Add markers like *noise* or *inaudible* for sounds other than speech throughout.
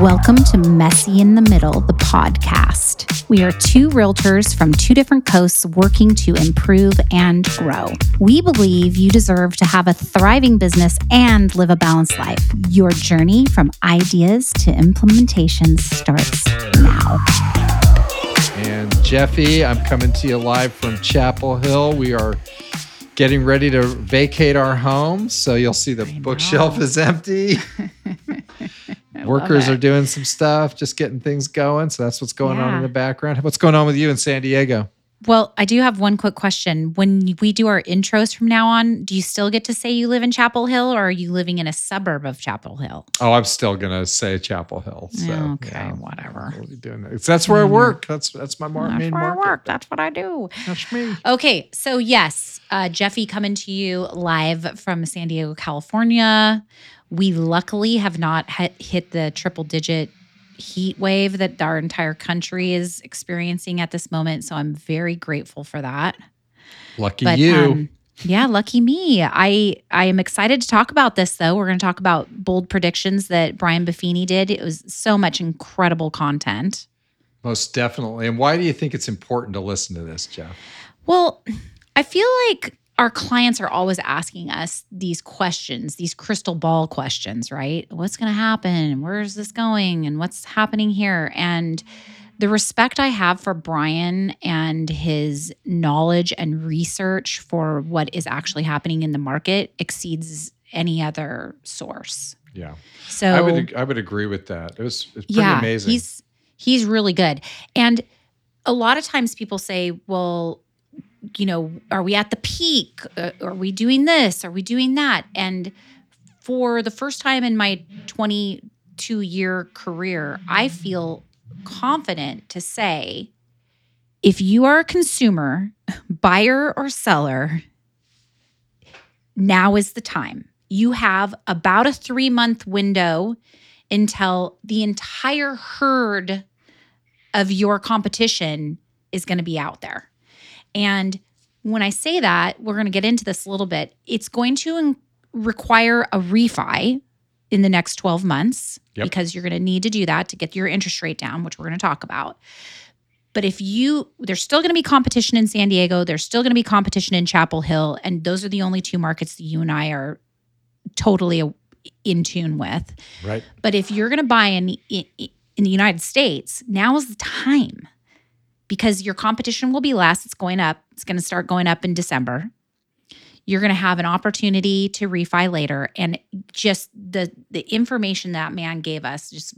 Welcome to Messy in the Middle, the podcast. We are two realtors from two different coasts working to improve and grow. We believe you deserve to have a thriving business and live a balanced life. Your journey from ideas to implementation starts now. And Jefi, I'm coming to you live from Chapel Hill. We are getting ready to vacate our home, so you'll see the bookshelf is empty. *laughs* Workers are doing some stuff, just getting things going. So that's what's going on in the background. What's going on with you in San Diego? Well, I do have one quick question. When we do our intros from now on, do you still get to say you live in Chapel Hill or are you living in a suburb of Chapel Hill? Oh, I'm still gonna say Chapel Hill. So okay, yeah, whatever. Doing that. That's where I work. That's that's my mar- That's main where I work. That's what I do. That's me. Okay, so yes, uh, Jefi coming to you live from San Diego, California. We luckily have not hit the triple digit heat wave that our entire country is experiencing at this moment. So I'm very grateful for that. Lucky But you. um, yeah, lucky me. I I am excited to talk about this though. We're going to talk about bold predictions that Brian Buffini did. It was so much incredible content. Most definitely. And why do you think it's important to listen to this, Jeff? Well, I feel like our clients are always asking us these questions, these crystal ball questions, right? What's going to happen? Where is this going? And what's happening here? And the respect I have for Brian and his knowledge and research for what is actually happening in the market exceeds any other source. Yeah. So I would I would agree with that. It was it's pretty yeah, amazing. He's he's really good. And a lot of times people say, well, you know, are we at the peak? Uh, are we doing this? Are we doing that? And for the first time in my 22 year career, I feel confident to say if you are a consumer, *laughs* buyer or seller, now is the time. You have about a three month window until the entire herd of your competition is going to be out there. And when I say that, we're going to get into this a little bit. It's going to require a refi in the next 12 months Yep. because you're going to need to do that to get your interest rate down, which we're going to talk about. But if you, there's still going to be competition in San Diego, there's still going to be competition in Chapel Hill, and those are the only two markets that you and I are totally in tune with. right. But if you're going to buy in, in in the United States, now is the time because your competition will be less. It's going up. It's going to start going up in December. You're going to have an opportunity to refi later, and just the the information that man gave us just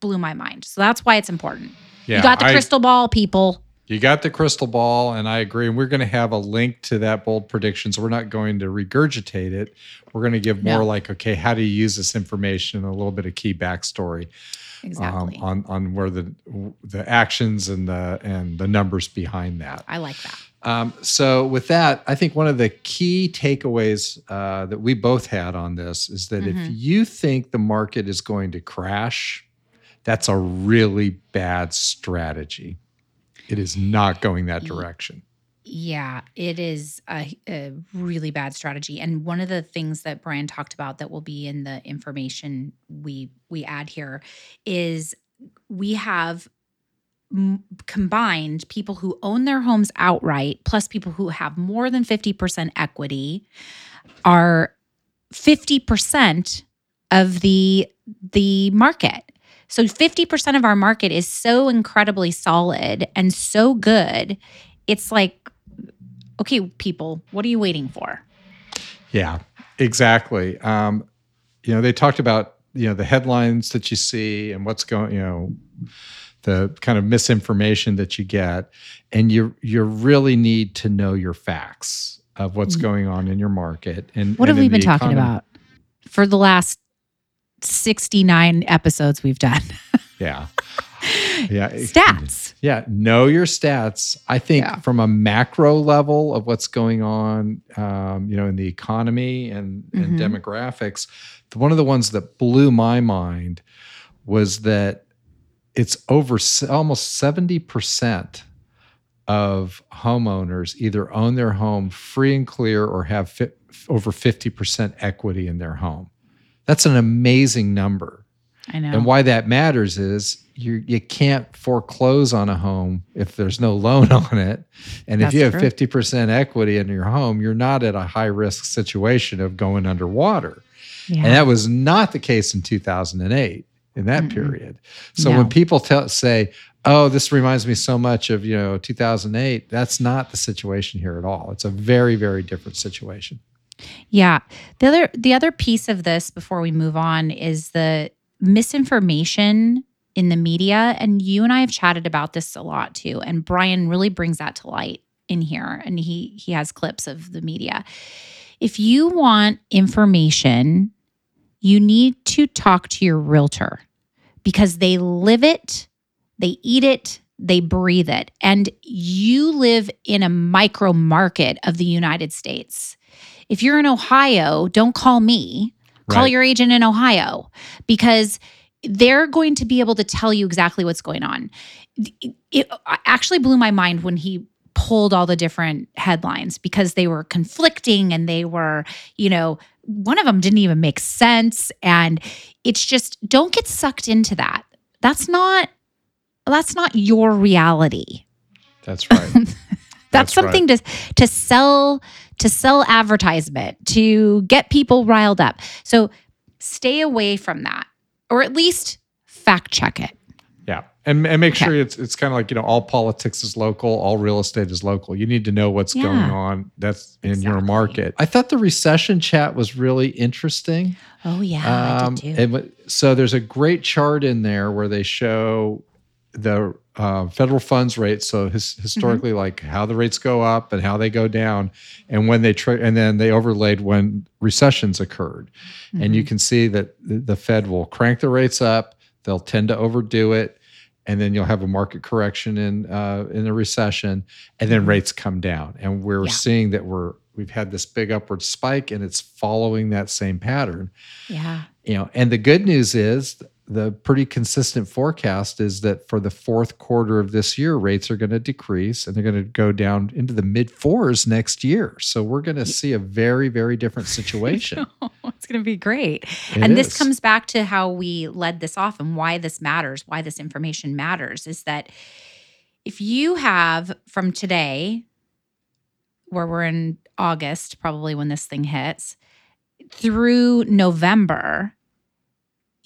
blew my mind. So that's why it's important. Yeah. you got the I- crystal ball, people. You got the crystal ball, and I agree. And we're going to have a link to that bold prediction. So we're not going to regurgitate it. We're going to give more No. like, okay, how do you use this information and a little bit of key backstory um, Exactly. on on where the the actions and the and the numbers behind that. I like that. Um, so with that, I think one of the key takeaways uh, that we both had on this is that if Mhm. you think the market is going to crash, that's a really bad strategy. It is not going that direction. Yeah, it is a, a really bad strategy. And one of the things that Brian talked about that will be in the information we we add here is we have combined people who own their homes outright plus people who have more than 50% equity are 50% of the the market. So 50% of our market is so incredibly solid and so good. It's like okay, people, what are you waiting for? Yeah, exactly. Um, you know, they talked about you know the headlines that you see and what's going. You know, the kind of misinformation that you get, and you you really need to know your facts of what's Mm. going on in your market. And What and have we been talking economy. about for the last 69 episodes we've done? *laughs* Yeah, yeah, Stats. Yeah, know your stats. I think Yeah. from a macro level of what's going on, um, you know, in the economy and, and Mhm. demographics, the- one of the ones that blew my mind was that it's over almost seventy percent of homeowners either own their home free and clear or have fi- over fifty percent equity in their home. That's an amazing number. I know. And why that matters is you you can't foreclose on a home if there's no loan *laughs* on it. And if you have true. 50% equity in your home, you're not at a high risk situation of going underwater. yeah. And that was not the case in 2008 in that Mm-mm. period. So No. when people tell say, "Oh, this reminds me so much of, you know, 2008," that's not the situation here at all. It's a very very different situation. Yeah. The other the other piece of this before we move on is the misinformation in the media and you and I have chatted about this a lot too and Brian really brings that to light in here and he he has clips of the media. If you want information, you need to talk to your realtor because they live it, they eat it, they breathe it. And you live in a micro market of the United States. If you're in Ohio, don't call me. Call Right. your agent in Ohio because they're going to be able to tell you exactly what's going on. It, it actually blew my mind when he pulled all the different headlines because they were conflicting and they were, you know, one of them didn't even make sense and it's just don't get sucked into that. That's not that's not your reality. That's right. *laughs* That's, That's right. something to to sell to sell advertisement to get people riled up. So stay away from that, or at least fact check it. Yeah. And, and make Okay. sure it's it's kind of like, you know, all politics is local, all real estate is local. You need to know what's Yeah. going on that's in your market. I thought the recession chat was really interesting. Oh yeah, Um, I did too. and so there's a great chart in there where they show the uh, federal funds rate. So his, historically, like how the rates go up and how they go down, and when they tra- and then they overlaid when recessions occurred, and you Mhm. can see that the Fed will crank the rates up. They'll tend to overdo it, and then you'll have a market correction in uh, in a recession, and then Mhm. rates come down. And we're Yeah. seeing that we're we've had this big upward spike, and it's following that same pattern yeah, you know and the good news is the pretty consistent forecast is that for the fourth quarter of this year rates are going to decrease and they're going to go down into the mid fours next year. So we're going to see a very very different *laughs* situation. it's going to be great. It and this comes back to how we led this off and why this matters, why this information matters is that if you have from today, where we're in August, probably when this thing hits, through November,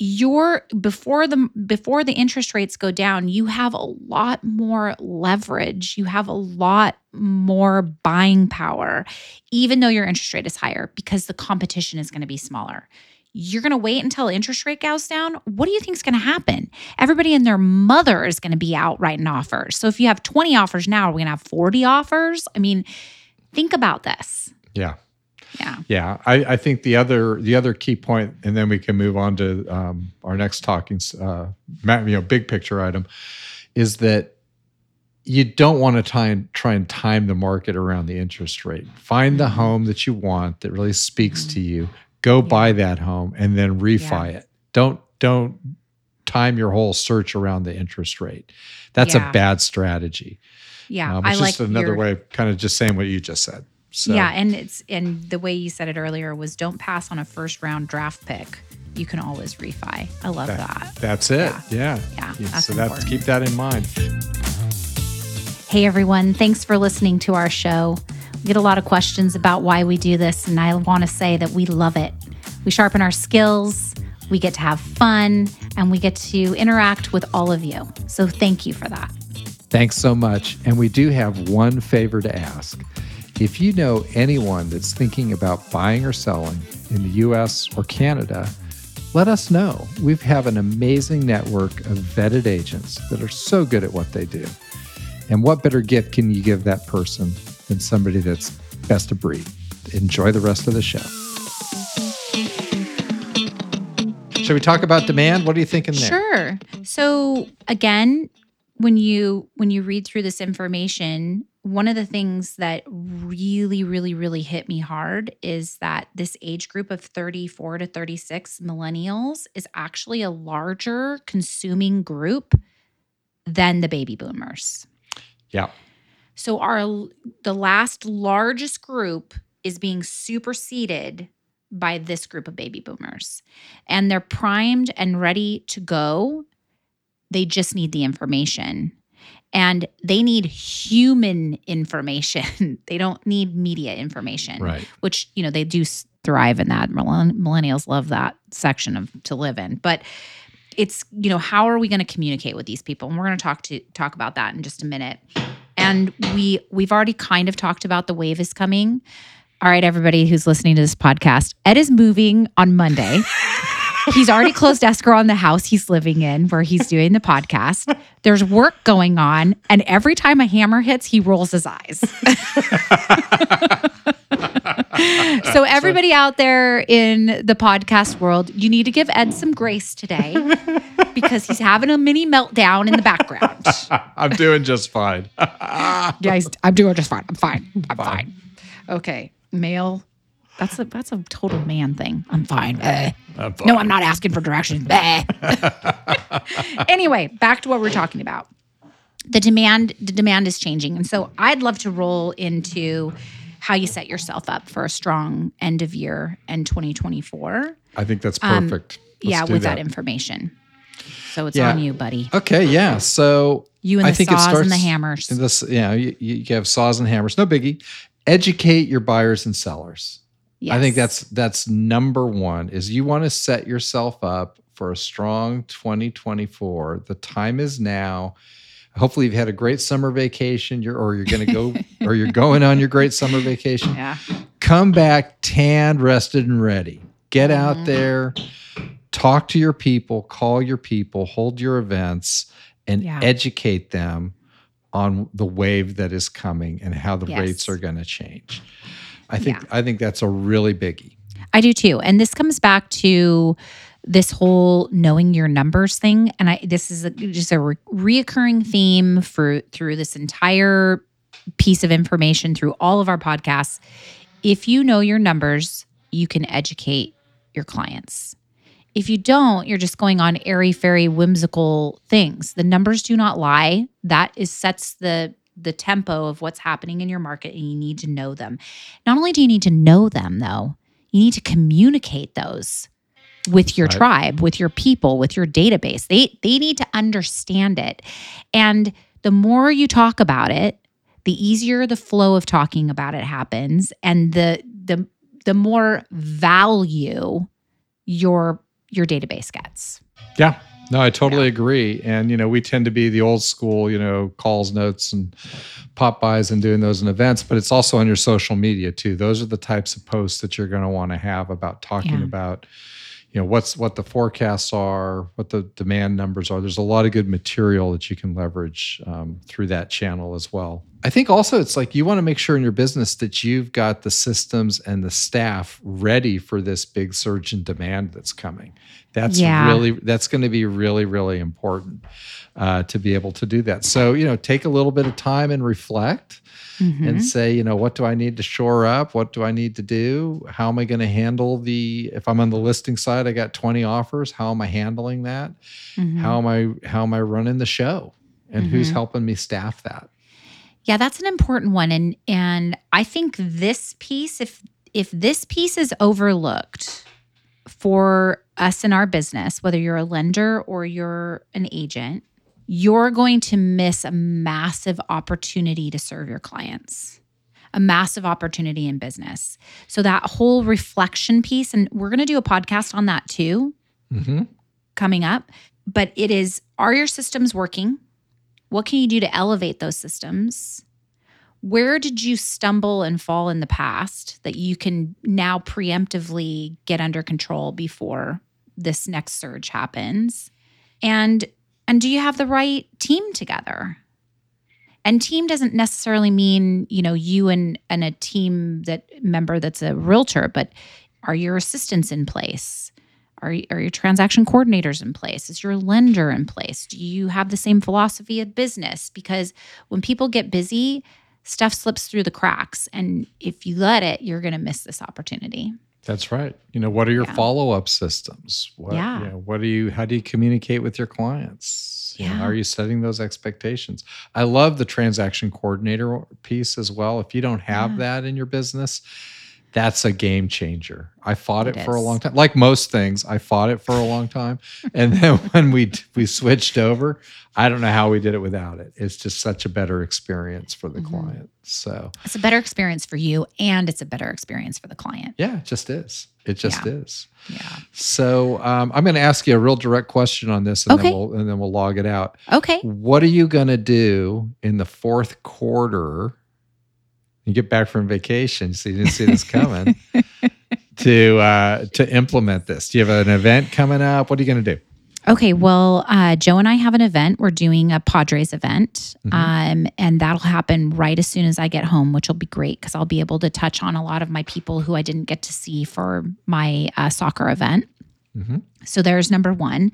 your before the before the interest rates go down, you have a lot more leverage. You have a lot more buying power, even though your interest rate is higher, because the competition is going to be smaller. You're going to wait until interest rate goes down. What do you think is going to happen? Everybody and their mother is going to be out writing offers. So if you have 20 offers now, are we going to have 40 offers? I mean, think about this. yeah Yeah. yeah I, I think the other the other key point and then we can move on to um, our next talking uh, you know big picture item is that you don't want to try and try and time the market around the interest rate. Find the Mhm. home that you want that really speaks to you. Go buy that home and then refi it. Don't don't time your whole search around the interest rate. That's Yeah. a bad strategy. Yeah. Um, I it's like just another your- way of kind of just saying what you just said. So Yeah, and it's and the way you said it earlier was don't pass on a first round draft pick. You can always refi. I love That- that. that's it. Yeah. Yeah, Yeah, that's so that's keep that in mind. Hey everyone, thanks for listening to our show. We get a lot of questions about why we do this, and I want to say that we love it. We sharpen our skills, we get to have fun, and we get to interact with all of you. So thank you for that. Thanks so much. And we do have one favor to ask. If you know anyone that's thinking about buying or selling in the US or Canada, let us know. We have an amazing network of vetted agents that are so good at what they do. And what better gift can you give that person than somebody that's best of breed? Enjoy the rest of the show. Should we talk about demand? What are you thinking there? Sure. So again, when you when you read through this information, one of the things that really really really hit me hard is that this age group of 34 to 36 millennials is actually a larger consuming group than the baby boomers. Yeah. So our the last largest group is being superseded by this group of baby boomers and they're primed and ready to go. They just need the information and they need human information. *laughs* they don't need media information, Right. which, you know, they do thrive in that. Millennials love that section of to live in. But it's, you know, how are we going to communicate with these people? And we're going to talk to talk about that in just a minute. And we we've already kind of talked about the wave is coming. All right, everybody who's listening to this podcast, Ed is moving on Monday. *laughs* he's already closed escrow on the house he's living in where he's doing the podcast. There's work going on, and every time a hammer hits, he rolls his eyes. *laughs* so everybody out there in the podcast world, you need to give Ed some grace today because he's having a mini meltdown in the background. *laughs* I'm doing just fine. *laughs* yeah, I'm doing just fine. I'm fine. I'm fine. Okay, male. That's a that's a total man thing. I'm fine. I'm No, I'm not asking for directions. *laughs* Anyway, back to what we're talking about. The demand the demand is changing, and so I'd love to roll into how you set yourself up for a strong end of year and 2024. I think that's perfect. Um, yeah, with that. information. So it's Yeah. on you, buddy. Okay, yeah. So You and I the think it saws and the starts- hammers. This, yeah, you, you have saws and hammers. No biggie. Educate your buyers and sellers. I think that's that's number one. Is you want to set yourself up for a strong 2024. The time is now. Hopefully, you've had a great summer vacation. You're or you're going to go *laughs* or you're going on your great summer vacation. yeah. Come back tanned, rested, and ready. Get out Mhm. there, talk to your people, call your people, hold your events, and Yeah. educate them on the wave that is coming and how the Yes. rates are going to change. I think Yeah. I think that's a really biggie. I do too. And this comes back to this whole knowing your numbers thing. And I this is a, just a re- reoccurring theme for through this entire piece of information through all of our podcasts. If you know your numbers, you can educate your clients. If you don't, you're just going on airy fairy whimsical things. The numbers do not lie. That is sets the the tempo of what's happening in your market and you need to know them. Not only do you need to know them though, you need to communicate those with your Right. tribe, with your people, with your database. They they need to understand it. And the more you talk about it, the easier the flow of talking about it happens and the the the more value your your database gets. Yeah. No, I totally agree. And you know, we tend to be the old school, you know, calls, notes, and pop-bys and doing those in events, but it's also on your social media too. Those are the types of posts that you're going to want to have about talking Yeah. about, you know, what's what the forecasts are, what the demand numbers are. There's a lot of good material that you can leverage um, through that channel as well. I think also it's like you want to make sure in your business that you've got the systems and the staff ready for this big surge in demand that's coming. That's Yeah. really that's going to be really really important uh, to be able to do that. So you know, take a little bit of time and reflect Mhm. and say, you know, what do I need to shore up? What do I need to do? How am I going to handle the if I'm on the listing side, I got 20 offers, how am I handling that? Mhm. How am I how am I running the show? And who's Mhm. helping me staff that? Yeah, that's an important one and and I think this piece if if this piece is overlooked for us in our business, whether you're a lender or you're an agent, you're going to miss a massive opportunity to serve your clients. A massive opportunity in business. So that whole reflection piece and we're going to do a podcast on that too hmm coming up, but it is are your systems working? What can you do to elevate those systems? Where did you stumble and fall in the past that you can now preemptively get under control before this next surge happens? And and do you have the right team together? And team doesn't necessarily mean, you know, you and and a team that member that's a realtor, but are your assistants in place? Are, are your transaction coordinators in place? Is your lender in place? Do you have the same philosophy of business? Because when people get busy, stuff slips through the cracks. And if you let it, you're going to miss this opportunity. That's right. You know, what are your Yeah. follow-up systems? What, Yeah. You know, what do you how do you communicate with your clients? You know, Yeah. are you setting those expectations? I love the transaction coordinator piece as well. If you don't have Yeah. that in your business, that's a game changer. I fought it, It for a long time. Like most things, I fought it for a long time. *laughs* And then when we we switched over, I don't know how we did it without it. It's just such a better experience for the Mhm. client. So, It's a better experience for you and it's a better experience for the client. yeah, it just is. It just is. Yeah. So, um, I'm going to ask you a real direct question on this and Okay. then we'll and then we'll log it out. Okay. What are you going to do in the fourth quarter? You get back from vacation, so you didn't see this coming. *laughs* to uh, to implement this, do you have an event coming up? What are you going to do? Okay, well, uh, Joe and I have an event. We're doing a Padres event, Mhm. um, and that'll happen right as soon as I get home, which will be great because I'll be able to touch on a lot of my people who I didn't get to see for my uh, soccer event. hmm So there's number one.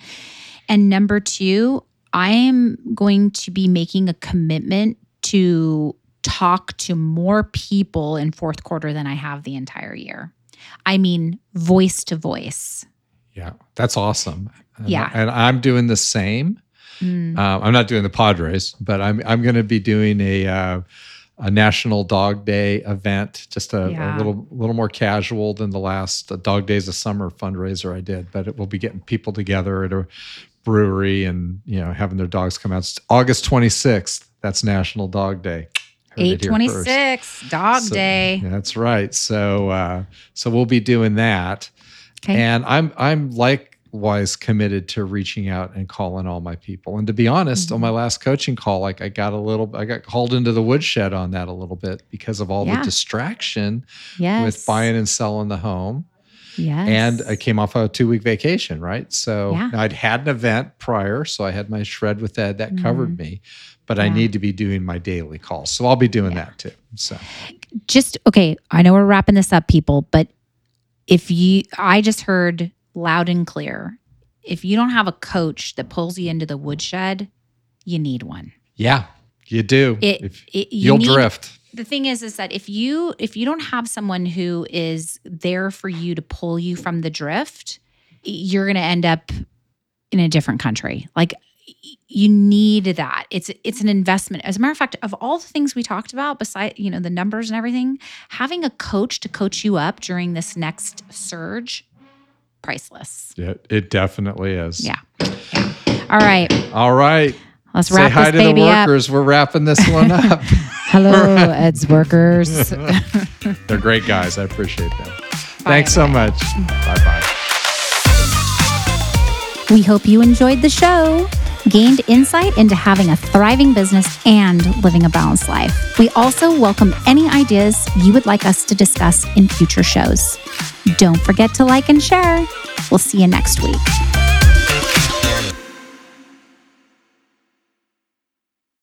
And number two, I am going to be making a commitment to talk to more people in fourth quarter than I have the entire year. I mean, voice to voice. Yeah, that's awesome. And- Yeah. and I'm doing the same. Mm, Um, I'm not doing the Padres, but I'm I'm going to be doing a uh, a National Dog Day event, just a, Yeah. a little little more casual than the last uh, Dog Days of Summer fundraiser I did. But it will be getting people together at a brewery and you know having their dogs come out. It's August 26th. That's National Dog Day. Heard it 826, dog So- day. That's right. So uh, so we'll be doing that. Okay. And I'm I'm likewise committed to reaching out and calling all my people. And to be honest, Mm-hmm. on my last coaching call, like I got a little I got called into the woodshed on that a little bit because of all Yeah. the distraction yes. with buying and selling the home. Yes. And I came off a two week vacation, right? So Yeah. I'd had an event prior, so I had my shred with Ed that covered me. But I need to be doing my daily calls. So I'll be doing Yeah. that too. So just okay, I know we're wrapping this up, people, but if you, I just heard loud and clear, if you don't have a coach that pulls you into the woodshed, you need one. yeah, you do. It, If- it you you'll need- drift. The thing is, is that if you if you don't have someone who is there for you to pull you from the drift, you're going to end up in a different country. Like you need that. It's it's an investment. As a matter of fact, of all the things we talked about, beside you know the numbers and everything, having a coach to coach you up during this next surge, priceless. Yeah, it definitely is. Yeah. Yeah. All right, All right. let's Say wrap hi to the baby up. workers. We're wrapping this one up. *laughs* *laughs* Hello, Ed's workers. *laughs* They're great guys. I appreciate them. Thanks so much. Bye bye. We hope you enjoyed the show, gained insight into having a thriving business and living a balanced life. We also welcome any ideas you would like us to discuss in future shows. Don't forget to like and share. We'll see you next week.